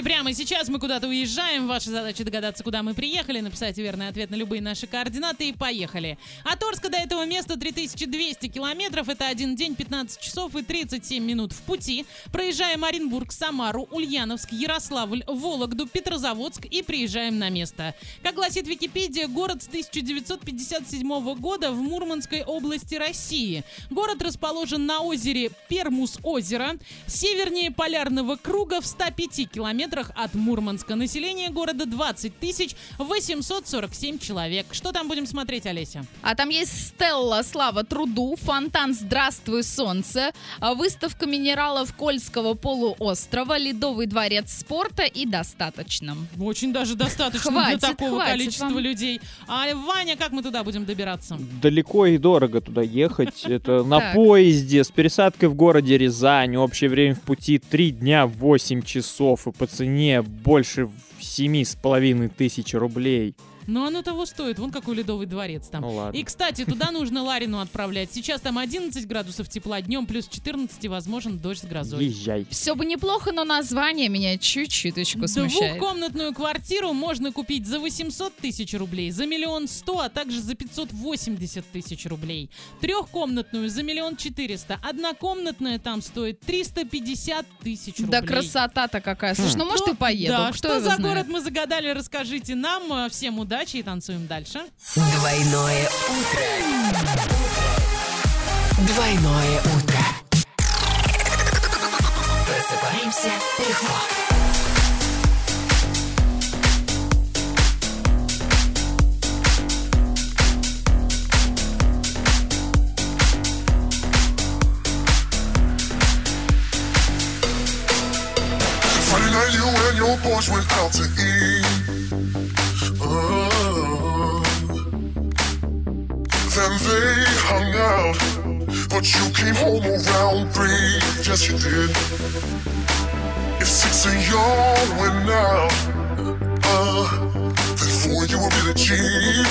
прямо сейчас. Мы куда-то уезжаем. Ваша задача догадаться, куда мы приехали, написать верный ответ на любые наши координаты и поехали. От Орска до этого места 3200 километров. Это один день, 15 часов и 37 минут в пути. Проезжаем Оренбург, Самару, Ульяновск, Ярославль, Вологду, Петрозаводск и приезжаем на место. Как гласит Википедия, город с 1957 года в Мурманской области России. Город расположен на озере Пермус-озеро, севернее полярного круга в 105 километрах от Мурманска. Население города 20 тысяч 847 человек. Что там будем смотреть, Олеся? А там есть Стелла «Слава труду», фонтан «Здравствуй, солнце», а выставка минералов Кольского полуострова, Ледовый дворец спорта и достаточно. Очень даже достаточно Хватит, для такого хватит количества вам. людей. А Ваня, как мы туда будем добираться? Далеко и дорого туда ехать. Это на поезде с пересадкой в городе Рязань. Общее время в пути 3 дня 8 часов. И по цене больше семи с половиной тысяч рублей. Но оно того стоит. Вон какой ледовый дворец там. Ну ладно. И, кстати, туда нужно Ларину отправлять. Сейчас там 11 градусов тепла днем, плюс 14 и возможен дождь с грозой. Езжай. Все бы неплохо, но название меня чуть-чуточку смущает. Двухкомнатную квартиру можно купить за 800 тысяч рублей, за миллион сто, а также за 580 тысяч рублей. Трехкомнатную за миллион четыреста. Однокомнатная там стоит 350 тысяч рублей. Да красота-то какая. Слушай, ну может и поеду. Да, Кто что за знает? город мы загадали, расскажите нам. Э, Всем удачи и танцуем дальше. Двойное утро. Двойное утро. Просыпаемся легко. You and your boys went out to eat. Uh, then they hung out, but you came home around three. Yes, you did. If six of y'all went out, uh, then four you were really cheap.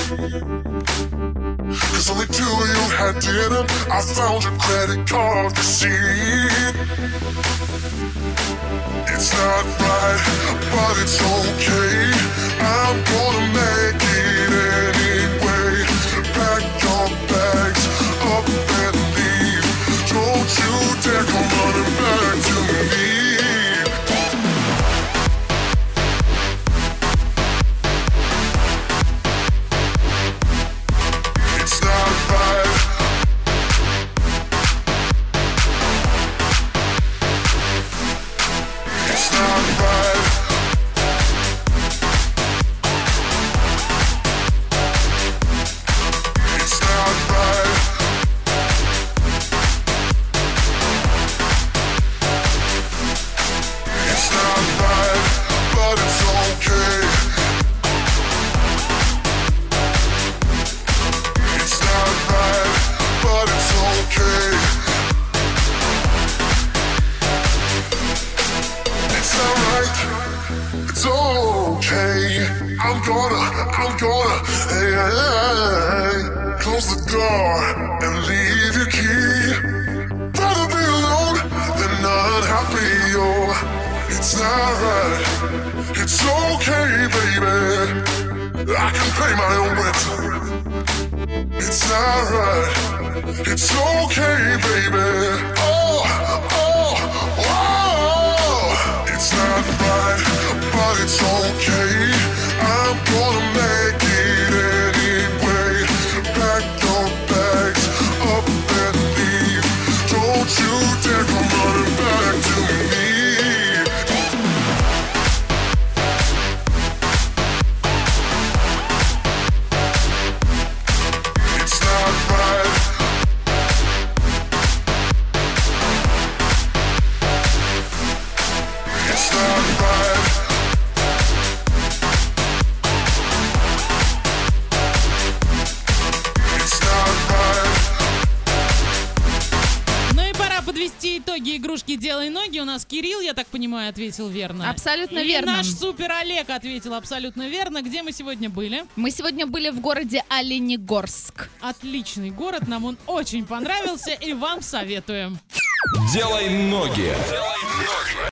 Cause only two of you had dinner. I found your credit card receipt. It's not right, but it's okay. I'm gonna make it I'm gonna, hey, hey, hey, close the door and leave your key. Rather be alone than not happy. Oh, it's not right. It's okay, baby. I can pay my own rent. It's not right. It's okay, baby. Oh, oh, oh. It's not right, but it's okay. Подвести итоги игрушки «Делай ноги». У нас Кирилл, я так понимаю, ответил верно. Абсолютно и верно. наш супер Олег ответил абсолютно верно. Где мы сегодня были? Мы сегодня были в городе Оленегорск. Отличный город, нам он очень понравился и вам советуем. Делай ноги. Делай